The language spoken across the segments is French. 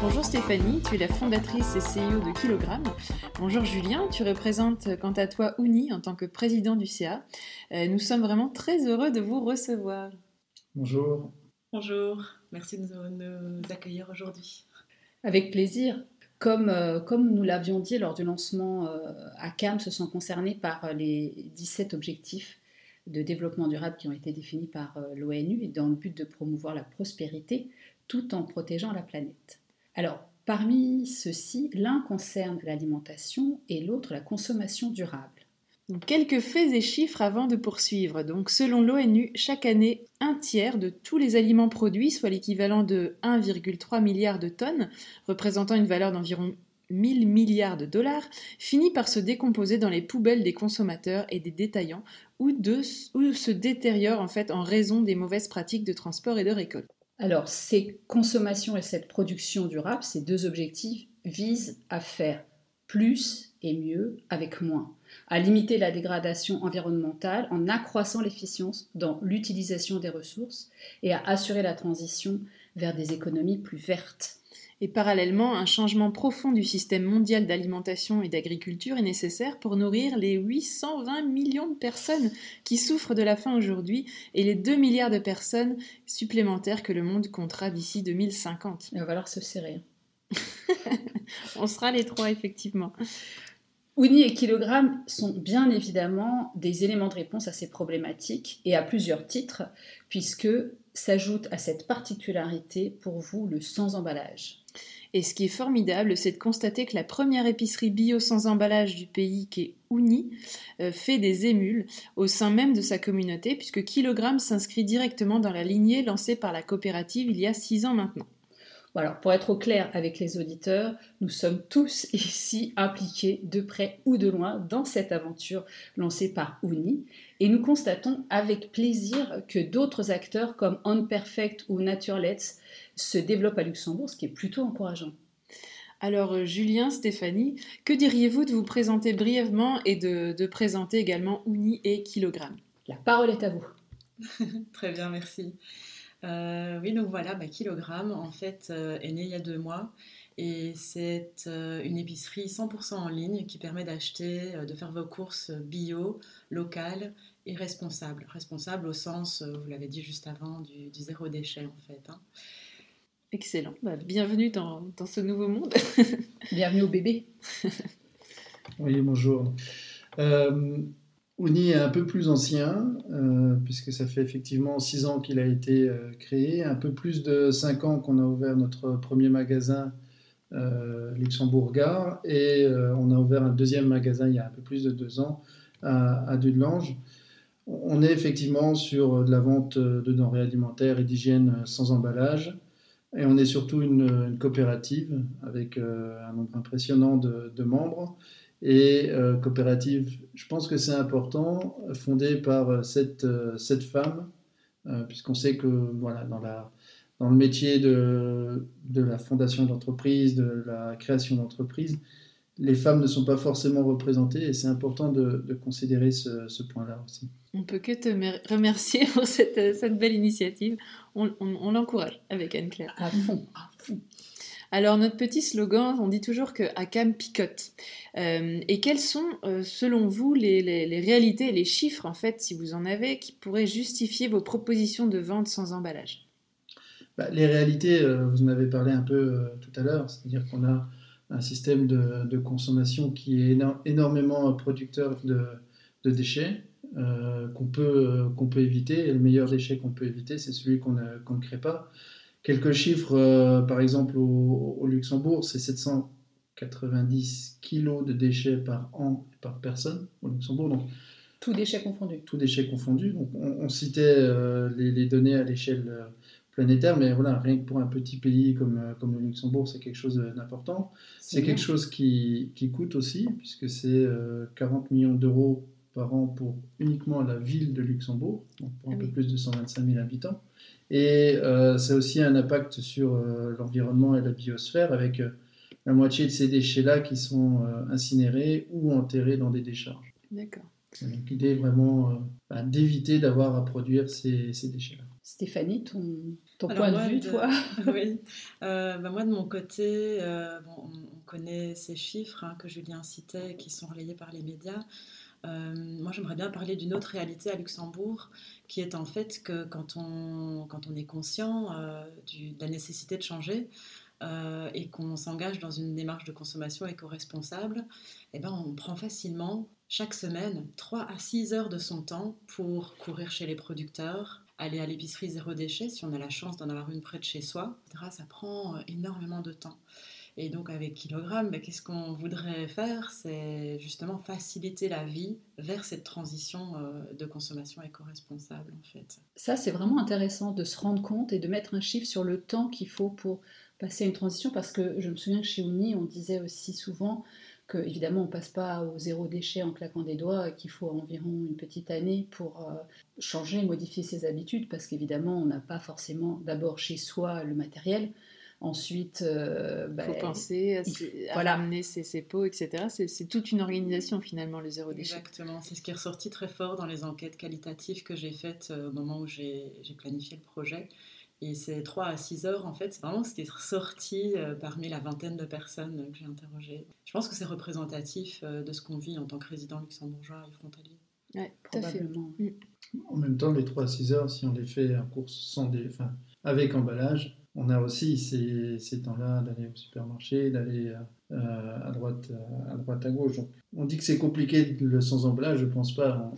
Bonjour Stéphanie, tu es la fondatrice et CEO de Kilogramme. Bonjour Julien, tu représentes quant à toi Ouni en tant que président du CA. Euh, nous sommes vraiment très heureux de vous recevoir. Bonjour. Bonjour, merci de nous accueillir aujourd'hui. Avec plaisir. Comme, euh, comme nous l'avions dit lors du lancement euh, à CAM, se sont concernés par les 17 objectifs de développement durable qui ont été définis par l'ONU dans le but de promouvoir la prospérité tout en protégeant la planète. Alors, parmi ceux-ci, l'un concerne l'alimentation et l'autre la consommation durable. Quelques faits et chiffres avant de poursuivre. Donc, selon l'ONU, chaque année, un tiers de tous les aliments produits, soit l'équivalent de 1,3 milliard de tonnes, représentant une valeur d'environ 1000 milliards de dollars, finit par se décomposer dans les poubelles des consommateurs et des détaillants ou, se détériore en fait en raison des mauvaises pratiques de transport et de récolte. Alors, ces consommations et cette production durable, ces deux objectifs visent à faire plus et mieux avec moins, à limiter la dégradation environnementale en accroissant l'efficience dans l'utilisation des ressources et à assurer la transition vers des économies plus vertes. Et parallèlement, un changement profond du système mondial d'alimentation et d'agriculture est nécessaire pour nourrir les 820 millions de personnes qui souffrent de la faim aujourd'hui et les 2 milliards de personnes supplémentaires que le monde comptera d'ici 2050. Il va falloir se serrer. On sera les trois, effectivement. Ouni et Kilogramme sont bien évidemment des éléments de réponse à ces problématiques et à plusieurs titres, puisque s'ajoute à cette particularité pour vous le sans emballage. Et ce qui est formidable, c'est de constater que la première épicerie bio sans emballage du pays, qui est Ouni, euh, fait des émules au sein même de sa communauté, puisque Kilogramme s'inscrit directement dans la lignée lancée par la coopérative il y a six ans maintenant. Alors, pour être au clair avec les auditeurs, nous sommes tous ici impliqués de près ou de loin dans cette aventure lancée par Ouni et nous constatons avec plaisir que d'autres acteurs comme On Perfect ou Naturelets se développent à Luxembourg, ce qui est plutôt encourageant. Alors euh, Julien, Stéphanie, que diriez-vous de vous présenter brièvement et de, présenter également Ouni et Kilogramme? La parole est à vous. Très bien, merci. Euh, oui, donc voilà, bah, Kilogramme, en fait, euh, est né il y a deux mois. Et c'est euh, une épicerie 100% en ligne qui permet d'acheter, de faire vos courses bio, locales et responsables. Responsables au sens, vous l'avez dit juste avant, du, zéro déchet en fait. Hein. Excellent. Bah, bienvenue dans, dans, ce nouveau monde. bienvenue au bébé. oui, bonjour. Ouni est un peu plus ancien, euh, puisque ça fait effectivement six ans qu'il a été euh, créé, un peu plus de cinq ans qu'on a ouvert notre premier magasin euh, Luxembourg-Gare, et on a ouvert un deuxième magasin il y a un peu plus de deux ans à, Dudelange. On est effectivement sur de la vente de denrées alimentaires et d'hygiène sans emballage, et on est surtout une, coopérative avec un nombre impressionnant de membres et euh, coopérative, je pense que c'est important, fondée par euh, cette, euh, cette femme, puisqu'on sait que voilà, dans, la, dans le métier de, de la fondation d'entreprise, de la création d'entreprise, les femmes ne sont pas forcément représentées et c'est important de, de considérer ce, ce point-là aussi. On peut que te remercier pour cette, cette belle initiative. On, on, l'encourage avec Anne-Claire. À fond, à fond. Alors notre petit slogan, on dit toujours que Akam picote. Euh, et quelles sont, euh, selon vous, les, réalités les chiffres, en fait, si vous en avez, qui pourraient justifier vos propositions de vente sans emballage? Bah, Les réalités, euh, vous en avez parlé un peu tout à l'heure, c'est-à-dire qu'on a un système de, consommation qui est énormément producteur de, déchets. qu'on peut, peut éviter, et le meilleur déchet qu'on peut éviter, c'est celui qu'on ne crée pas. Quelques chiffres, euh, par exemple au, Luxembourg, c'est 790 kilos de déchets par an et par personne au Luxembourg. Donc, tout déchets confondus. Tout déchets confondus. Donc, on, citait euh, les, données à l'échelle euh, planétaire, mais voilà, rien que pour un petit pays comme, comme le Luxembourg, c'est quelque chose d'important. C'est quelque chose qui, qui, coûte aussi, puisque c'est 40 millions d'euros par an pour uniquement la ville de Luxembourg, donc pour un Ah peu oui. plus de 125 000 habitants. Et euh, ça a aussi un impact sur euh, l'environnement et la biosphère avec euh, la moitié de ces déchets-là qui sont euh, incinérés ou enterrés dans des décharges. D'accord. Donc l'idée est vraiment euh, bah, d'éviter d'avoir à produire ces, ces déchets-là. Stéphanie, ton, ton Alors point moi, de vue, de- toi? Oui. Euh, bah, moi, de mon côté, euh, bon, on, on connaît ces chiffres hein, que Julien citait, qui sont relayés par les médias. Euh, moi, j'aimerais bien parler d'une autre réalité à Luxembourg, qui est en fait que quand on, quand on est conscient euh, de la nécessité de changer euh, et qu'on s'engage dans une démarche de consommation éco-responsable, eh ben, on prend facilement chaque semaine 3 à 6 heures de son temps pour courir chez les producteurs, aller à l'épicerie zéro déchet si on a la chance d'en avoir une près de chez soi, etc. Ça prend énormément de temps. Et donc avec Kilogramme, ben, qu'est-ce qu'on voudrait faire? C'est justement faciliter la vie vers cette transition euh, de consommation éco-responsable en fait. Ça, c'est vraiment intéressant de se rendre compte et de mettre un chiffre sur le temps qu'il faut pour passer à une transition, parce que je me souviens que chez Uni, on disait aussi souvent que, évidemment, on passe pas au zéro déchet en claquant des doigts, et qu'il faut environ une petite année pour euh, changer, modifier ses habitudes, parce qu'évidemment, on n'a pas forcément d'abord chez soi le matériel, ensuite... euh, Il bah, faut penser à, il- ses- à voilà. ramener ses, ses pots, etc. C'est- C'est toute une organisation finalement, le zéro déchet. Exactement, c'est ce qui est ressorti très fort dans les enquêtes qualitatives que j'ai faites euh, au moment où j'ai j'ai planifié le projet. Et ces 3 à 6 heures, en fait, c'est vraiment ce qui est ressorti euh, parmi la vingtaine de personnes que j'ai interrogées. Je pense que c'est représentatif euh, de ce qu'on vit en tant que résident luxembourgeois et frontalier. Tout à fait. probablement. En même temps, les 3 à 6 heures, si on les fait en course sans des, enfin, avec emballage, on a aussi ces, temps-là d'aller au supermarché, d'aller euh, à, droite, euh, à droite, à gauche. Donc, on dit que c'est compliqué le sans emballage, je pense pas.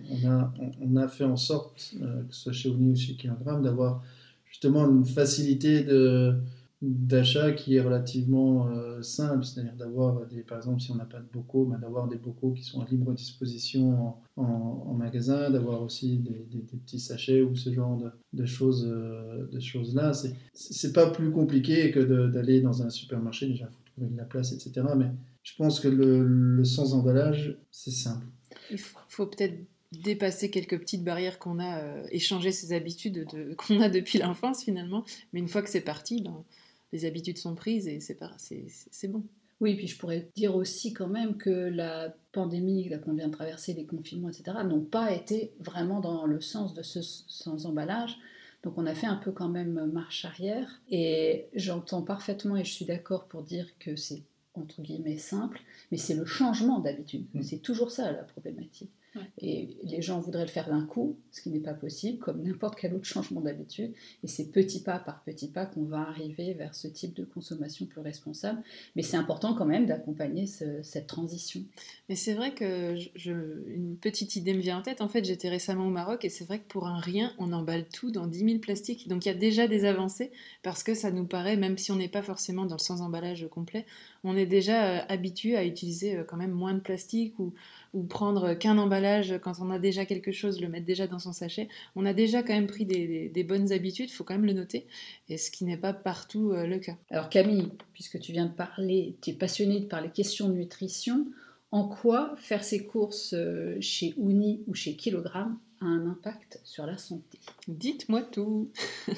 On a fait en sorte, euh, que ce soit chez Oni ou chez Kilogramme, d'avoir justement une facilité de d'achat qui est relativement euh, simple, c'est-à-dire d'avoir des, par exemple, si on n'a pas de bocaux, ben, d'avoir des bocaux qui sont à libre disposition en, magasin, d'avoir aussi des, petits sachets ou ce genre de, choses, euh, de choses là. C'est c'est pas plus compliqué que d'aller dans un supermarché. Déjà, il faut trouver de la place, etc. Mais je pense que le, sans emballage, c'est simple. Il faut, peut-être dépasser quelques petites barrières qu'on a, euh, échanger ses habitudes de- qu'on a depuis l'enfance finalement. Mais une fois que c'est parti, ben, les habitudes sont prises et c'est bon. Oui, puis je pourrais dire aussi quand même que la pandémie qu'on vient de traverser, les confinements, etc., n'ont pas été vraiment dans le sens de ce sans emballage. Donc on a fait un peu quand même marche arrière. Et j'entends parfaitement et je suis d'accord pour dire que c'est entre guillemets simple, mais c'est le changement d'habitude. Mm. C'est toujours ça la problématique. Ouais. Et les gens voudraient le faire d'un coup, ce qui n'est pas possible, comme n'importe quel autre changement d'habitude. Et c'est petit pas par petit pas qu'on va arriver vers ce type de consommation plus responsable. Mais c'est important quand même d'accompagner ce- cette transition. Mais c'est vrai que je, une petite idée me vient en tête. En fait, j'étais récemment au Maroc et c'est vrai que pour un rien, on emballe tout dans 10 000 plastiques. Donc il y a déjà des avancées parce que ça nous paraît, même si on n'est pas forcément dans le sans emballage complet, on est déjà euh, habitué à utiliser euh, quand même moins de plastique ou, ou prendre qu'un emballage quand on a déjà quelque chose, le mettre déjà dans son sachet. On a déjà quand même pris des, des- des bonnes habitudes, il faut quand même le noter, et ce qui n'est pas partout euh, le cas. Alors Camille, puisque tu viens de parler, tu es passionnée par les questions de nutrition, en quoi faire ses courses euh, chez Uni ou chez Kilogramme a un impact sur la santé? Dites-moi tout.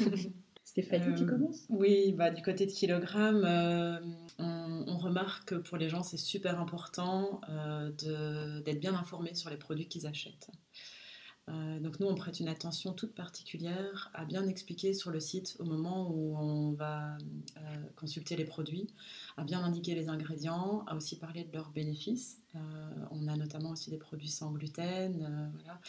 Stéphanie, tu Euh, commences Oui, bah, du côté de Kilogramme, euh, on, on remarque que pour les gens, c'est super important euh, d'être bien informés sur les produits qu'ils achètent. Euh, donc nous, on prête une attention toute particulière à bien expliquer sur le site au moment où on va consulter les produits, à bien indiquer les ingrédients, à aussi parler de leurs bénéfices. On a notamment aussi des produits sans gluten, voilà.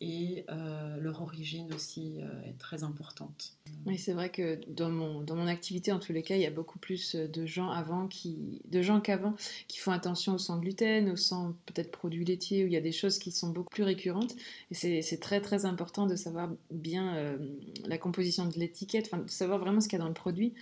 Et euh, leur origine aussi euh, est très importante. Oui, c'est vrai que dans mon, dans mon activité, en tous les cas, il y a beaucoup plus de gens avant qui, de gens qu'avant qui font attention au sans gluten, au sans peut-être produits laitiers, où il y a des choses qui sont beaucoup plus récurrentes. Et c'est très très important de savoir bien euh, la composition de l'étiquette, de savoir vraiment ce qu'il y a dans le produit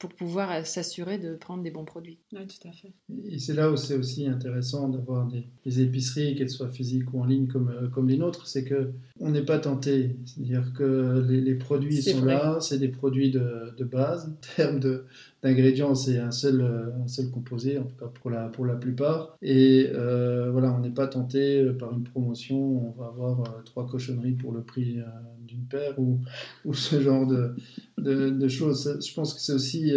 pour pouvoir euh, s'assurer de prendre des bons produits. Oui, tout à fait. Et c'est là où c'est aussi intéressant d'avoir des, des épiceries, qu'elles soient physiques ou en ligne comme, euh, comme les nôtres, c'est que on n'est pas tenté. C'est-à-dire que les, les produits sont vrai. là, c'est des produits de, de base en termes de, d'ingrédients, c'est un seul, un seul composé, en tout cas pour la, pour la plupart. Et voilà, on n'est pas tenté par une promotion, on va avoir trois cochonneries pour le prix d'une paire ou, ce genre de, choses. Je pense que c'est aussi,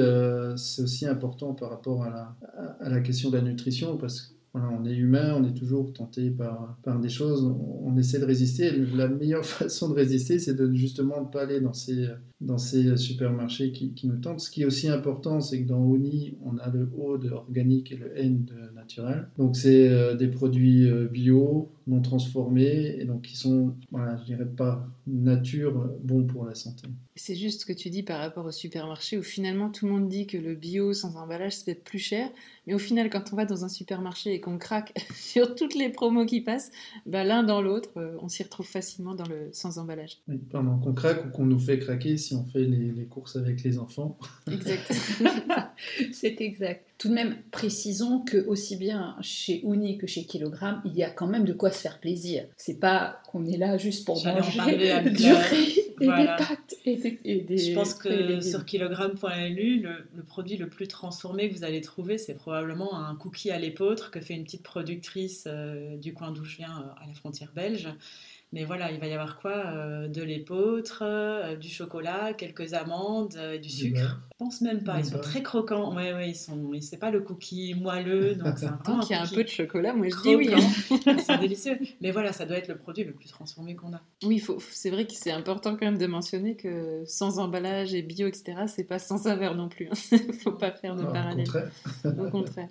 c'est aussi important par rapport à la, à la question de la nutrition parce que on est humain, on est toujours tenté par, par des choses, on, essaie de résister. La meilleure façon de résister, c'est de justement ne pas aller dans ces, dans ces supermarchés qui, nous tentent. Ce qui est aussi important, c'est que dans Oni, on a le O de organique et le N de naturel. Donc, c'est euh, des produits euh, bio, non transformés, et donc qui sont, voilà, je dirais par nature, bons pour la santé. C'est juste ce que tu dis par rapport au supermarché, où finalement tout le monde dit que le bio sans emballage, c'est peut-être plus cher. Mais au final, quand on va dans un supermarché et qu'on craque sur toutes les promos qui passent, bah, l'un dans l'autre, euh, on s'y retrouve facilement dans le sans emballage. Oui, pardon, qu'on craque ou qu'on nous fait craquer si on fait les, les courses avec les enfants. Exact. c'est exact. Tout de même, précisons que aussi bien chez Uni que chez Kilogramme, il y a quand même de quoi se faire plaisir. C'est pas qu'on est là juste pour manger du riz et des pâtes et des, Je pense que sur kilogramme.lu, le, le, produit le plus transformé que vous allez trouver, c'est probablement un cookie à l'épeautre que fait une petite productrice euh, du coin d'où je viens, euh, à la frontière belge. Mais voilà, il va y avoir quoi euh, De l'épeautre, euh, du chocolat, quelques amandes, euh, du sucre? Je pense même pas. Ils sont très croquants. Ouais, ouais, ils sont. C'est pas le cookie moelleux, donc c'est un Tant qu'il y a un peu de chocolat, moi je dis oui. Hein. c'est délicieux. Mais voilà, ça doit être le produit le plus transformé qu'on a. Oui, c'est vrai que c'est important quand même de mentionner que sans emballage et bio, etc., c'est pas sans saveur non plus. Il hein. faut pas faire de parallèle. Au contraire.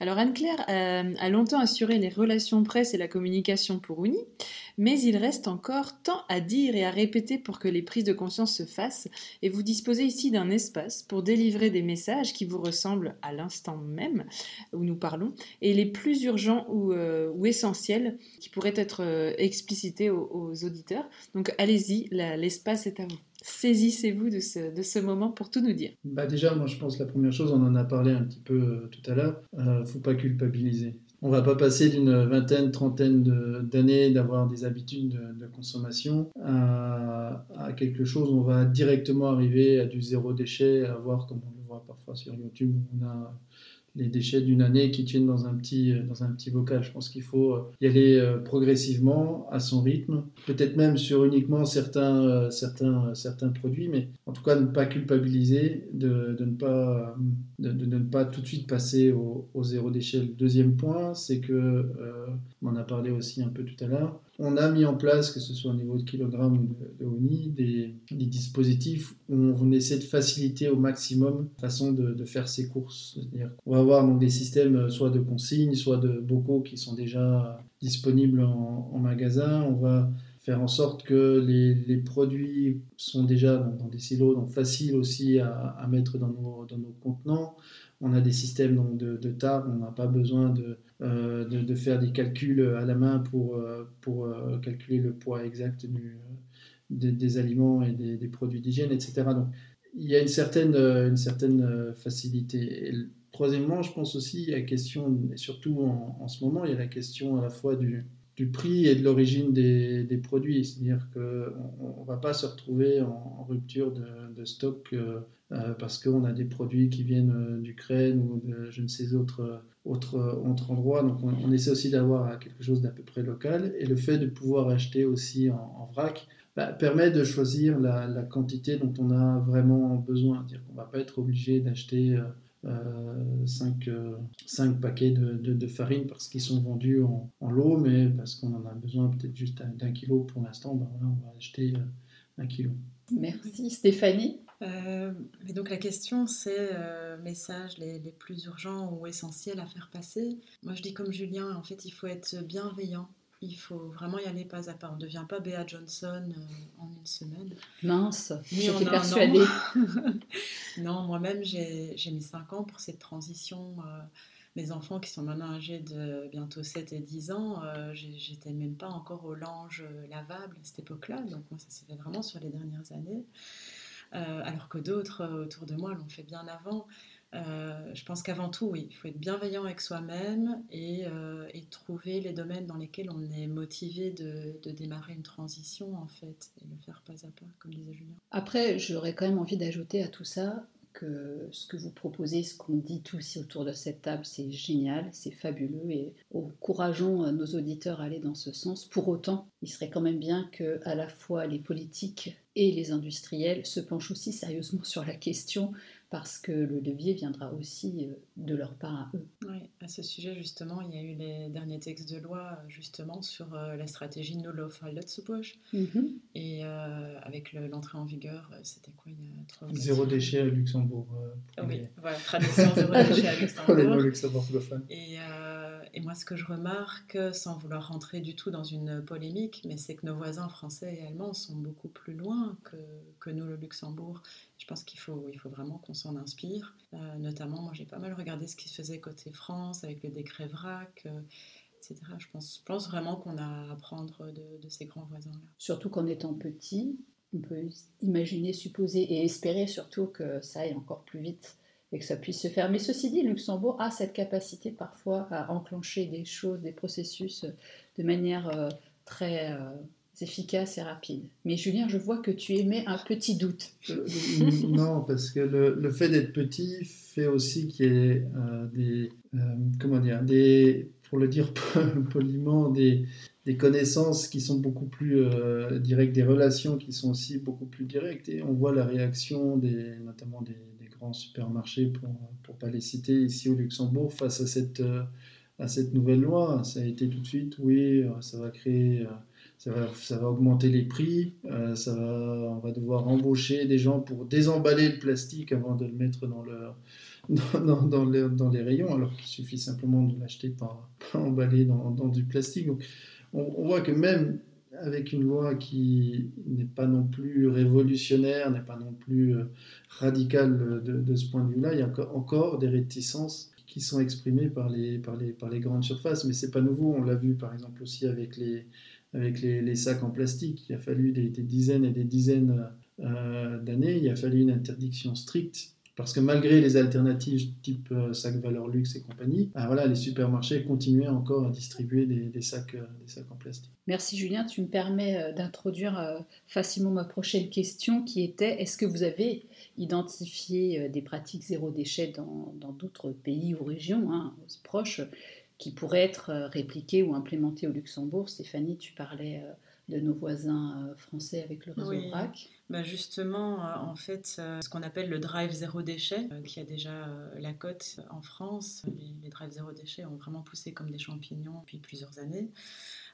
Alors Anne-Claire euh, a longtemps assuré les relations presse et la communication pour Uni, mais il reste encore tant à dire et à répéter pour que les prises de conscience se fassent, et vous disposez ici d'un espace pour délivrer des messages qui vous ressemblent à l'instant même où nous parlons, et les plus urgents ou, euh, essentiels qui pourraient être euh, explicités aux auditeurs. Donc allez-y, l'espace est à vous saisissez-vous de ce, moment pour tout nous dire bah Déjà, moi je pense que la première chose, on en a parlé un petit peu euh, tout à l'heure, il faut pas culpabiliser. On va pas passer d'une vingtaine, trentaine d'années d'avoir des habitudes de, consommation à, quelque chose. Où on va directement arriver à du zéro déchet, à voir comme on le voit parfois sur YouTube, on a les déchets d'une année qui tiennent dans un petit, euh, dans un petit bocal. Je pense qu'il faut euh, y aller euh, progressivement, à son rythme, peut-être même sur uniquement certains, certains, certains produits, mais en tout cas ne pas culpabiliser, de, de ne, pas, de, ne pas tout de suite passer au, au zéro déchet. Le deuxième point, c'est que, on en a parlé aussi un peu tout à l'heure, on a mis en place, que ce soit au niveau de kilogrammes ou de, ONI, des, dispositifs où on essaie de faciliter au maximum la façon de, faire ses courses. C'est-à-dire va avoir donc des systèmes euh, soit de consignes, soit de bocaux qui sont déjà disponibles en, magasin. On va faire en sorte que les, produits sont déjà dans, des silos, donc faciles aussi à, mettre dans nos, dans nos contenants. On a des systèmes de, de on n'a pas besoin euh, de, de, faire des calculs à la main pour, euh, pour euh, calculer le poids exact du, des, aliments et des, produits d'hygiène, etc. Donc il y a une certaine, une certaine facilité. Et troisièmement, je pense aussi, il y a la question, et surtout en, ce moment, il y a la question à la fois du, du prix et de l'origine des, des, produits. C'est-à-dire qu'on ne va pas se retrouver en, rupture de, de stock parce qu'on a des produits qui viennent euh, d'Ukraine ou de je ne sais autres autre, autre endroits. Donc on, essaie aussi d'avoir quelque chose d'à peu près local. Et le fait de pouvoir acheter aussi en, vrac bah, permet de choisir la, quantité dont on a vraiment besoin. dire qu'on ne va pas être obligé d'acheter 5, euh, 5, paquets de, farine parce qu'ils sont vendus en, en, lot, mais parce qu'on en a besoin peut-être juste d'un kilo pour l'instant, voilà, on va acheter un kilo. Merci Stéphanie. Euh, et donc la question c'est euh, messages les, les, plus urgents ou essentiels à faire passer. Moi je dis comme Julien, en fait il faut être bienveillant. Il faut vraiment y aller pas à pas. On ne devient pas Bea Johnson euh, en une semaine. Mince, j'étais persuadée. non, moi-même j'ai mis 5 ans pour cette transition. mes enfants qui sont maintenant âgés de bientôt 7 et 10 ans, j'étais même pas encore au linge lavable à cette époque-là. Donc moi ça s'est fait vraiment sur les dernières années. Euh, alors que d'autres euh, autour de moi l'ont fait bien avant. Euh, je pense qu'avant tout, oui, il faut être bienveillant avec soi-même et, trouver les domaines dans lesquels on est motivé de, démarrer une transition, en fait, et le faire pas à pas, comme disait Julien. Après, j'aurais quand même envie d'ajouter à tout ça ce que vous proposez, ce qu'on dit tous autour de cette table, c'est génial, c'est fabuleux et encourageons nos auditeurs à aller dans ce sens. Pour autant, il serait quand même bien que à la fois les politiques et les industriels se penchent aussi sérieusement sur la question parce que le levier viendra aussi euh, de leur part à eux. Oui, à ce sujet justement, il y a eu les derniers textes de loi euh, justement sur euh, la stratégie No Law for mm Et avec l'entrée en vigueur, c'était quoi il y a trois Zéro déchet à Luxembourg. oui, voilà, tradition zéro déchet à Luxembourg. les Et, et moi, ce que je remarque, sans vouloir rentrer du tout dans une polémique, mais c'est que nos voisins français et allemands sont beaucoup plus loin que, que nous, le Luxembourg. Je pense qu'il faut, il faut vraiment qu'on s'en inspire. Euh, notamment, moi, j'ai pas mal regardé ce qui se faisait côté France avec le décret VRAC. Euh, etc. Je pense, vraiment qu'on a à apprendre de, ces grands voisins-là. Surtout qu'en étant petit, on peut imaginer, supposer et espérer surtout que ça aille encore plus vite et que ça puisse se faire. Mais ceci dit, Luxembourg a cette capacité parfois à enclencher des choses, des processus de manière euh, très euh, efficace et rapide. Mais Julien, je vois que tu émets un petit doute. Euh, non, parce que le, fait d'être petit fait aussi qu'il y ait des, comment dire, des, pour le dire poliment, des, connaissances qui sont beaucoup plus directes, des relations qui sont aussi beaucoup plus directes. Et on voit la réaction des, notamment des grands supermarchés, pour ne pas les citer, ici au Luxembourg, face à cette, euh, à cette nouvelle loi. Ça a été tout de suite, oui, euh, ça va créer, euh, ça va, augmenter les prix, ça va, on va devoir embaucher des gens pour désemballer le plastique avant de le mettre dans, les, rayons, alors qu'il suffit simplement de l'acheter pas, emballé dans, du plastique. Donc, on, voit que même avec une loi qui n'est pas non plus révolutionnaire, n'est pas non plus euh, radicale de, ce point de vue-là. Il y a encore des réticences qui sont exprimées par les, par les, par les grandes surfaces, mais c'est pas nouveau. On l'a vu par exemple aussi avec les, avec les, sacs en plastique. Il a fallu des, dizaines et des dizaines euh, d'années. Il a fallu une interdiction stricte parce que malgré les alternatives type euh, sac valeur luxe et compagnie, ben voilà, les supermarchés continuaient encore à distribuer des, sacs, euh, des sacs en plastique. Merci Julien, tu me permets d'introduire facilement ma prochaine question qui était est-ce que vous avez identifié des pratiques zéro déchet dans d'autres pays ou régions hein, proches qui pourraient être répliquées ou implémentées au Luxembourg. Stéphanie, tu parlais de nos voisins français avec le réseau BRAC. Bah justement, euh, en fait, euh, ce qu'on appelle le drive zéro déchet, euh, qui a déjà la cote en France, les, les drives zéro déchet ont vraiment poussé comme des champignons depuis plusieurs années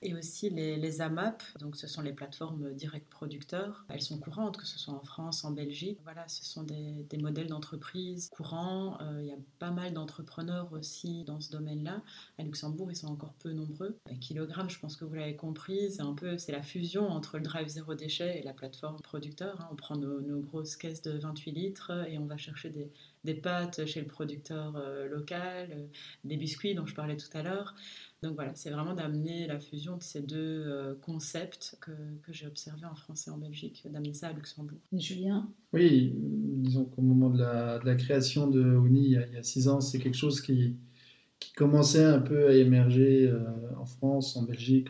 et aussi les, AMAP, donc ce sont les plateformes direct producteurs. Elles sont courantes, que ce soit en France, en Belgique. Voilà, ce sont des, modèles d'entreprise courants. Euh, il y a pas mal d'entrepreneurs aussi dans ce domaine-là. À Luxembourg, ils sont encore peu nombreux. Kilogramme, je pense que vous l'avez compris, c'est un peu c'est la fusion entre le drive zéro déchet et la plateforme producteur. Hein. On prend nos, grosses caisses de 28 litres et on va chercher des, des pâtes chez le producteur euh, local, euh, des biscuits dont je parlais tout à l'heure. Donc voilà, c'est vraiment d'amener la fusion de ces deux euh, concepts que, que j'ai observé en France et en Belgique, d'amener ça à Luxembourg. Julien? Oui, disons qu'au moment de la, de la, création de ONI, il y a, six ans, c'est quelque chose qui, qui, commençait un peu à émerger euh, en France, en Belgique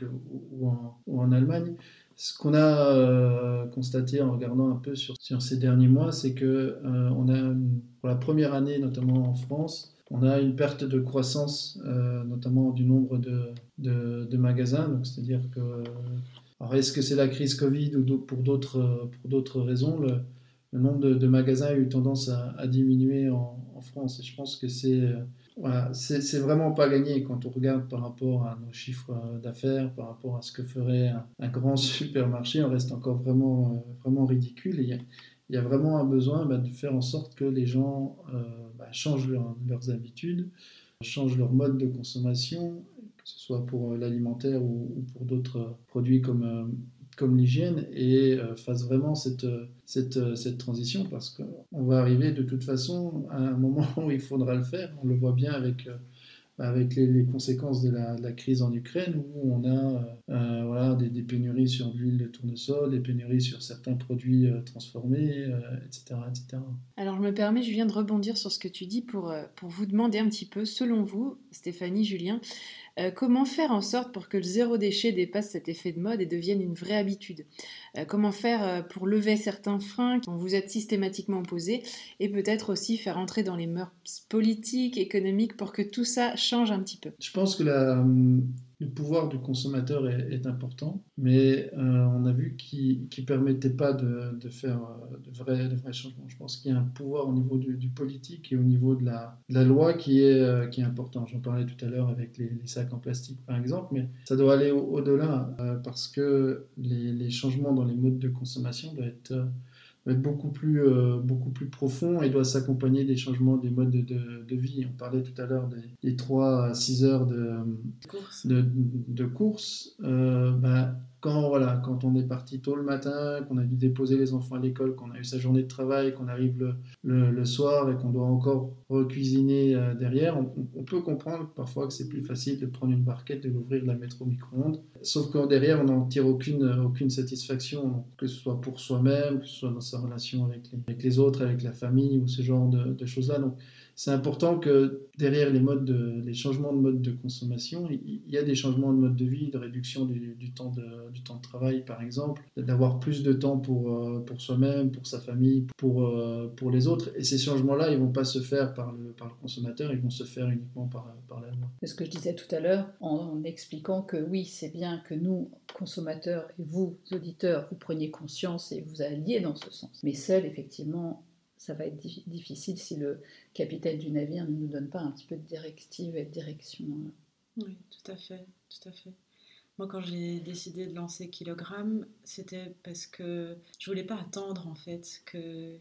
ou, en, ou en, Allemagne. Ce qu'on a euh, constaté en regardant un peu sur, sur ces derniers mois, c'est que on a, pour la première année, notamment en France, on a une perte de croissance, euh, notamment du nombre de, de, magasins. Donc, c'est-à-dire que, alors est-ce que c'est la crise Covid ou pour d'autres pour d'autres raisons, le, nombre de, magasins a eu tendance à, diminuer en, France. Et je pense que c'est c'est vraiment pas gagné quand on regarde par rapport à nos chiffres d'affaires, par rapport à ce que ferait un, grand supermarché. On reste encore vraiment, vraiment ridicule. Il y, a, vraiment un besoin bah, de faire en sorte que les gens euh, bah, changent leurs habitudes, changent leur mode de consommation, que ce soit pour euh, l'alimentaire ou, pour d'autres euh, produits comme, euh, comme l'hygiène, et fassent vraiment cette, cette, cette transition, parce qu'on va arriver de toute façon à un moment où il faudra le faire. On le voit bien avec avec les, conséquences de la, crise en Ukraine, où on a euh, voilà, des, pénuries sur l'huile de tournesol, des pénuries sur certains produits euh, transformés, etc., euh, etc., Alors je me permets, Julien, de rebondir sur ce que tu dis pour, pour vous demander un petit peu, selon vous, Stéphanie, Julien, Euh, comment faire en sorte pour que le zéro déchet dépasse cet effet de mode et devienne une vraie habitude euh, Comment faire pour lever certains freins dont vous êtes systématiquement opposés et peut-être aussi faire entrer dans les mœurs politiques, économiques pour que tout ça change un petit peu? Je pense que la, le pouvoir du consommateur est, important, mais euh, on a vu qu'il ne permettait pas de, faire euh, de vrais, de vrais, changements. Je pense qu'il y a un pouvoir au niveau du, politique et au niveau de la, la loi qui est, euh, qui est important. J'en parlais tout à l'heure avec les, sacs en plastique, par exemple, mais ça doit aller au-delà parce que les, les, changements dans les modes de consommation doivent être être beaucoup plus, euh, beaucoup plus profond et doit s'accompagner des changements des modes de, de, vie. On parlait tout à l'heure des, des, 3 à 6 heures de course. De, de course. Euh, bah, quand, voilà, quand on est parti tôt le matin, qu'on a dû déposer les enfants à l'école, qu'on a eu sa journée de travail, qu'on arrive le, soir et qu'on doit encore recuisiner euh, derrière, on, peut comprendre parfois que c'est plus facile de prendre une barquette, de l'ouvrir, de la mettre au micro-ondes. Sauf que derrière, on n'en tire aucune, satisfaction, que ce soit pour soi-même, que ce soit dans sa relation avec les, autres, avec la famille ou ce genre de, choses-là. C'est important que derrière les, changements de mode de consommation, il y a des changements de mode de vie, de réduction du, temps, de, travail par exemple, d'avoir plus de temps pour, euh, pour soi-même, pour sa famille, pour, euh, pour les autres. Et ces changements-là, ils ne vont pas se faire par le, consommateur, ils vont se faire uniquement par la loi. C'est ce que je disais tout à l'heure en, expliquant que oui, c'est bien que nous, consommateurs, et vous, auditeurs, vous preniez conscience et vous alliez dans ce sens. Mais seul, effectivement, ça va être difficile si le capitaine du navire ne nous donne pas un petit peu de directive et de direction. Hein. Oui, tout à fait, tout à fait. Moi, quand j'ai décidé de lancer Kilogramme, c'était parce que je voulais pas attendre en fait que,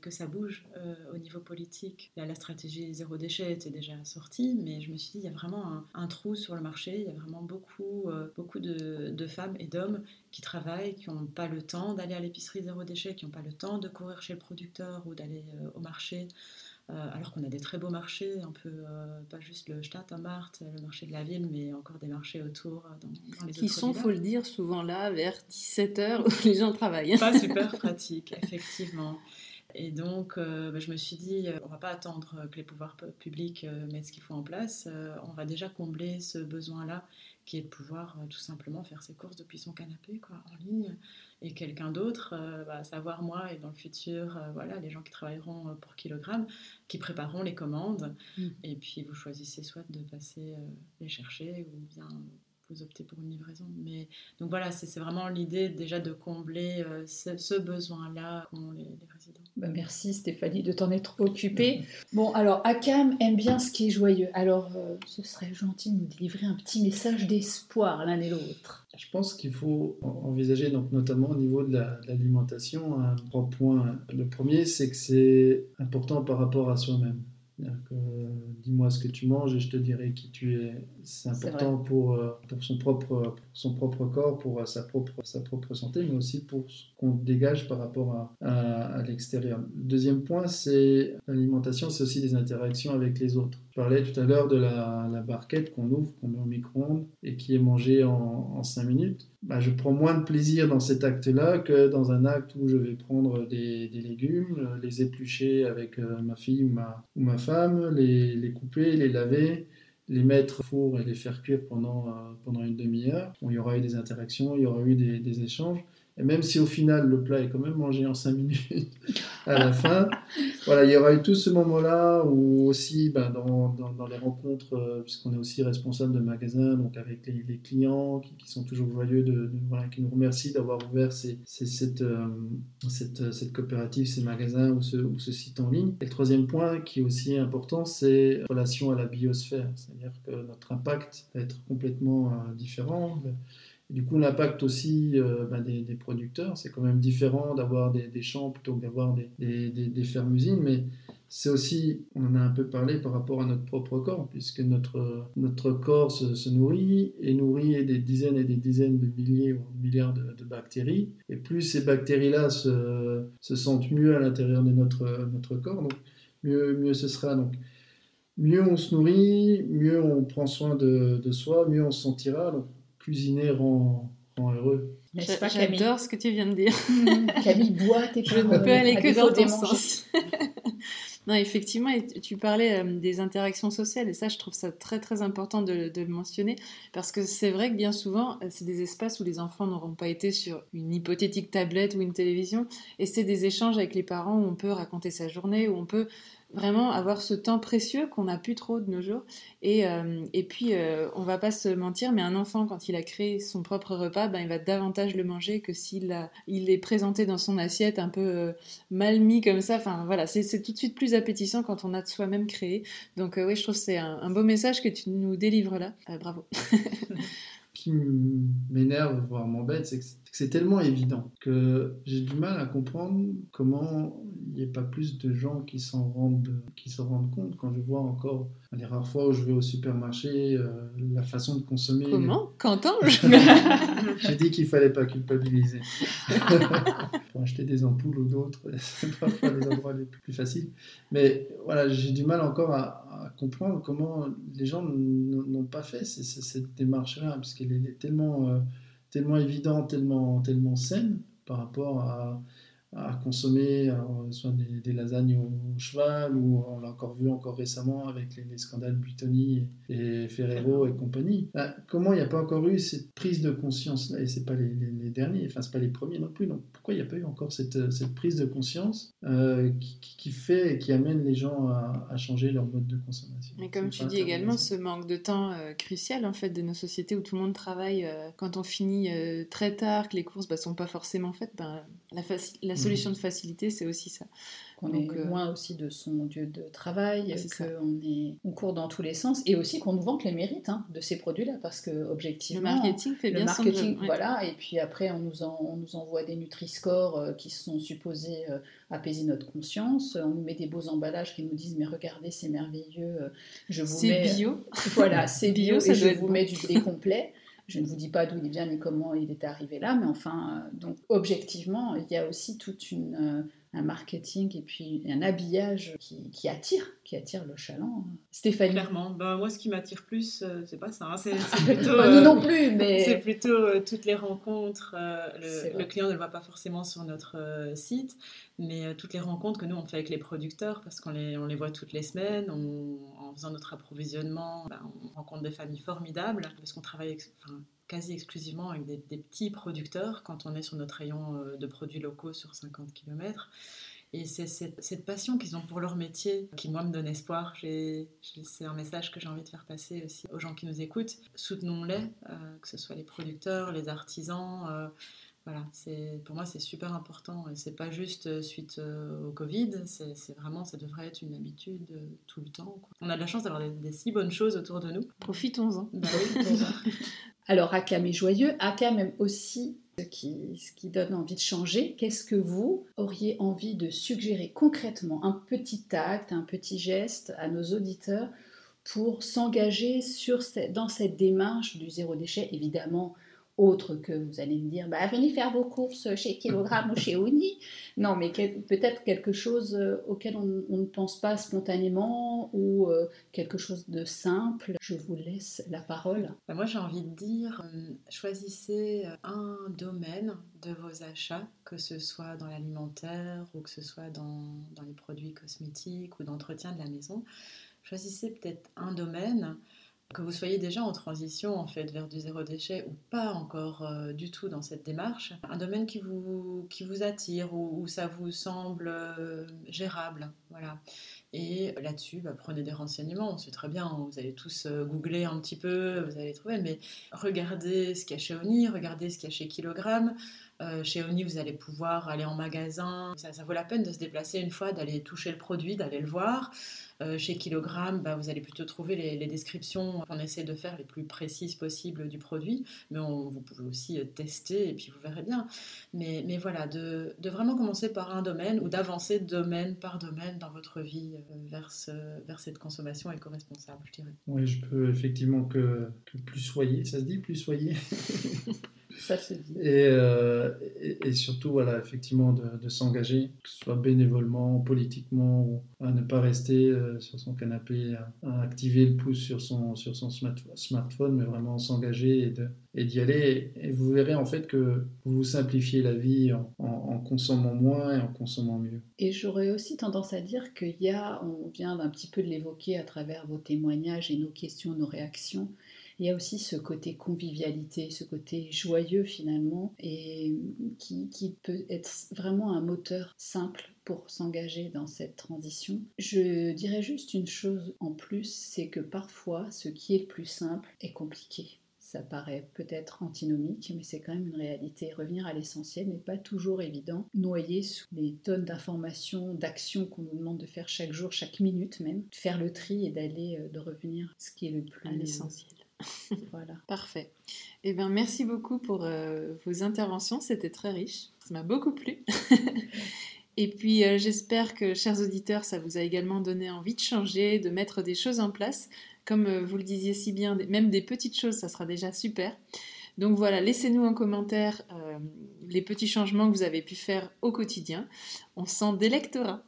que ça bouge euh, au niveau politique. la stratégie zéro déchet était déjà sortie, mais je me suis dit il y a vraiment un, trou sur le marché. Il y a vraiment beaucoup, euh, beaucoup de, de, femmes et d'hommes qui travaillent, qui n'ont pas le temps d'aller à l'épicerie zéro déchet, qui n'ont pas le temps de courir chez le producteur ou d'aller euh, au marché. Euh, alors qu'on a des très beaux marchés, un peu, euh, pas juste le Stadtmarkt, le marché de la ville, mais encore des marchés autour euh, dans, les Qui sont, faut le dire, souvent là vers 17h où les gens travaillent. Pas super pratique, effectivement. Et donc, bah, je me suis dit, on va pas attendre que les pouvoirs publics mettent ce qu'il faut en place. on va déjà combler ce besoin-là, qui est de pouvoir tout simplement faire ses courses depuis son canapé, quoi, en ligne et quelqu'un d'autre, euh, bah, savoir moi et dans le futur, euh, voilà, les gens qui travailleront euh, pour kilogramme, qui prépareront les commandes. Mm. Et puis vous choisissez soit de passer les chercher ou bien vous optez pour une livraison. Mais donc voilà, c'est vraiment l'idée déjà de combler ce, besoin-là qu'ont les, résidents. Bah, merci Stéphanie de t'en être occupée. Bon, alors Akam aime bien ce qui est joyeux. Alors ce serait gentil de nous délivrer un petit message d'espoir l'un et l'autre. Je pense qu'il faut envisager, donc notamment au niveau de l'alimentation, un trois points. Le premier, c'est que c'est important par rapport à soi-même. Dis-moi ce que tu manges et je te dirai qui tu es. C'est important pour, euh, pour, son propre, son propre corps, pour sa propre, sa propre santé, mais aussi pour ce qu'on dégage par rapport à, à, l'extérieur. Deuxième point, c'est l'alimentation, c'est aussi des interactions avec les autres. Je parlais tout à l'heure de la, la barquette qu'on ouvre, qu'on met au micro-ondes et qui est mangée en, en 5 minutes. Bah, je prends moins de plaisir dans cet acte-là que dans un acte où je vais prendre des, légumes, les éplucher avec euh, ma fille ou ma, femme, les, couper, les laver, les mettre au four et les faire cuire pendant, euh, pendant une demi-heure. il y aura eu des interactions, il y aura eu des échanges. Et même si au final le plat est quand même mangé en 5 minutes à la fin, voilà, il y aura eu tout ce moment-là où aussi ben, dans, dans, les rencontres, euh, puisqu'on est aussi responsable de magasin, donc avec les, clients qui, sont toujours joyeux, de, voilà, qui nous remercient d'avoir ouvert ces, cette, euh, cette, cette, coopérative, ces magasins ou ce, ou ce, site en ligne. Et le troisième point qui est aussi important, c'est relation à la biosphère, c'est-à-dire que notre impact va être complètement euh, différent du coup, l'impact aussi euh, bah, des, producteurs, c'est quand même différent d'avoir des, champs plutôt que d'avoir des, fermes-usines, mais c'est aussi, on en a un peu parlé par rapport à notre propre corps, puisque notre, notre corps se, nourrit et nourrit des dizaines et des dizaines de milliers ou de milliards de, bactéries. Et plus ces bactéries-là se, se, sentent mieux à l'intérieur de notre, notre corps, donc mieux, mieux ce sera. Donc, mieux on se nourrit, mieux on prend soin de, soi, mieux on se sentira. Cuisiner rend, heureux. J'adore ce que tu viens de dire. Camille, bois tes Je ne peux aller que dans ton sens. Non, effectivement, tu parlais euh, des interactions sociales, et ça, je trouve ça très très important de, le mentionner, parce que c'est vrai que bien souvent, c'est des espaces où les enfants n'auront pas été sur une hypothétique tablette ou une télévision, et c'est des échanges avec les parents où on peut raconter sa journée, où on peut vraiment avoir ce temps précieux qu'on n'a plus trop de nos jours. Et, euh, et puis, euh, on va pas se mentir, mais un enfant, quand il a créé son propre repas, ben, il va davantage le manger que s'il il est présenté dans son assiette un peu euh, mal mis comme ça. Enfin, voilà, c'est tout de suite plus appétissant quand on a de soi-même créé. Donc, oui, je trouve que c'est un, beau message que tu nous délivres là. bravo. qui m'énerve, voire m'embête, c'est que c'est tellement évident que j'ai du mal à comprendre comment il n'y ait pas plus de gens qui s'en rendent, qui rendent compte quand je vois encore les rares fois où je vais au supermarché, euh, la façon de consommer. Comment? Quentin? J'ai dit qu'il fallait pas culpabiliser. Pour acheter des ampoules ou d'autres, c'est pas les endroits les plus faciles. Mais voilà, j'ai du mal encore à, comprendre comment les gens n'ont pas fait cette démarche-là, parce qu'elle est tellement, euh, tellement évidente, tellement, tellement saine par rapport à à consommer soit des, lasagnes au cheval ou on l'a encore vu encore récemment avec les, scandales Buitoni et, Ferrero et compagnie. Bah, comment il n'y a pas encore eu cette prise de conscience là? Et c'est pas les, derniers, enfin c'est pas les premiers non plus. Donc pourquoi il n'y a pas eu encore cette, cette prise de conscience euh, qui, fait et qui amène les gens à, changer leur mode de consommation? Mais comme tu dis également, ce manque de temps euh, crucial en fait de nos sociétés où tout le monde travaille euh, quand on finit très tard, que les courses ne bah, sont pas forcément faites, ben, la, la solution de facilité, c'est aussi ça. Qu'on est euh, loin aussi de son lieu de travail, qu'on est, on court dans tous les sens, et aussi qu'on nous vante les mérites hein, de ces produits-là, parce que objectivement, le marketing fait bien son job, voilà. Et puis après, on nous, on nous envoie des Nutri-Score euh, qui sont supposés euh, apaiser notre conscience. On nous met des beaux emballages qui nous disent mais regardez, c'est merveilleux. je vous c'est bio. Voilà, c'est bio, et je vous mets du blé complet. Je ne vous dis pas d'où il vient ni comment il est arrivé là, mais enfin, euh, donc objectivement, il y a aussi toute une euh, un marketing et puis un habillage qui, attire, qui attire le chaland. Stéphanie Clairement, ben, moi ce qui m'attire plus, euh, c'est pas ça, hein. c'est plutôt... non plus, mais... C'est plutôt toutes les rencontres, le, client ne le voit pas forcément sur notre site, mais toutes les rencontres que nous on fait avec les producteurs, parce qu'on les, on les voit toutes les semaines, en faisant notre approvisionnement, ben, on rencontre des familles formidables, parce qu'on travaille quasi exclusivement avec des, petits producteurs quand on est sur notre rayon euh, de produits locaux sur 50 km. Et c'est cette, passion qu'ils ont pour leur métier qui, moi, me donne espoir. C'est un message que j'ai envie de faire passer aussi aux gens qui nous écoutent. Soutenons-les, euh, que ce soit les producteurs, les artisans. Euh, voilà, pour moi, c'est super important. Et c'est pas juste suite au Covid, c'est vraiment, ça devrait être une habitude tout le temps. On a de la chance d'avoir des, si bonnes choses autour de nous. Profitons-en. Bah oui, Alors, Akam est joyeux. Akam aime aussi ce qui, ce qui donne envie de changer. Qu'est-ce que vous auriez envie de suggérer concrètement, un petit acte, un petit geste à nos auditeurs pour s'engager dans cette démarche du zéro déchet Évidemment, autre que vous allez me dire, bah, venez faire vos courses chez Kilogramme ou chez Oni. Non, mais peut-être quelque chose euh, auquel on, ne pense pas spontanément ou euh, quelque chose de simple. Je vous laisse la parole. Bah, moi, j'ai envie de dire, euh, choisissez un domaine de vos achats, que ce soit dans l'alimentaire ou que ce soit dans, dans les produits cosmétiques ou d'entretien de la maison. Choisissez peut-être un domaine que vous soyez déjà en transition en fait vers du zéro déchet ou pas encore euh, du tout dans cette démarche, un domaine qui vous, attire ou ça vous semble euh, gérable, voilà. Et là-dessus, bah, prenez des renseignements. C'est très bien, vous allez tous euh, googler un petit peu, vous allez trouver, mais regardez ce qu'il y a chez Oni, regardez ce qu'il y a chez Kilogramme. chez Oni, vous allez pouvoir aller en magasin. Ça, vaut la peine de se déplacer une fois, d'aller toucher le produit, d'aller le voir. Euh, chez Kilogramme, bah, vous allez plutôt trouver les, descriptions qu'on essaie de faire les plus précises possibles du produit, mais vous pouvez aussi euh, tester et puis vous verrez bien. Mais, voilà, de, vraiment commencer par un domaine ou d'avancer domaine par domaine dans votre vie euh, vers, vers cette consommation éco-responsable, je dirais. Oui, je peux effectivement que, que plus soyez, ça se dit plus soyez Ça se dit. Et, euh, et, et surtout, voilà, effectivement, de, de s'engager, que ce soit bénévolement, politiquement, ou à ne pas rester euh, sur son canapé, à, à activer le pouce sur son, sur son smart- smartphone, mais vraiment s'engager et de- et d'y aller. Et vous verrez en fait que vous vous simplifiez la vie en, en- en consommant moins et en consommant mieux. Et j'aurais aussi tendance à dire qu'il y a, on vient d'un petit peu de l'évoquer à travers vos témoignages et nos questions, nos réactions, il y a aussi ce côté convivialité, ce côté joyeux finalement, et qui, qui peut être vraiment un moteur simple pour s'engager dans cette transition. Je dirais juste une chose en plus, c'est que parfois ce qui est le plus simple est compliqué. Ça paraît peut-être antinomique, mais c'est quand même une réalité. Revenir à l'essentiel n'est pas toujours évident. Noyer sous les tonnes d'informations, d'actions qu'on nous demande de faire chaque jour, chaque minute même. Faire le tri et d'aller, euh, de revenir ce qui est le plus À l'essentiel. Voilà. Parfait. Eh bien, merci beaucoup pour euh, vos interventions. C'était très riche. Ça m'a beaucoup plu. Et puis, euh, j'espère que, chers auditeurs, ça vous a également donné envie de changer, de mettre des choses en place. Comme euh, vous le disiez si bien, même des petites choses, ça sera déjà super. Donc voilà, laissez-nous en commentaire les petits changements que vous avez pu faire au quotidien. On s'en délectera.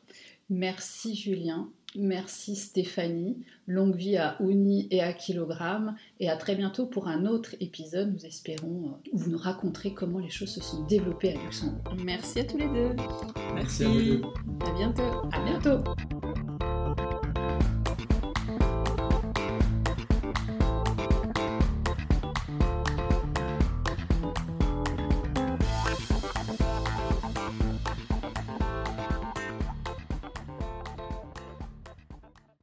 Merci Julien, merci Stéphanie, longue vie à Uni et à Kilogramme, et à très bientôt pour un autre épisode, nous espérons, euh, où vous nous raconterez comment les choses se sont développées à Luxembourg. Merci à tous les deux. Merci. à vous deux. À bientôt. À bientôt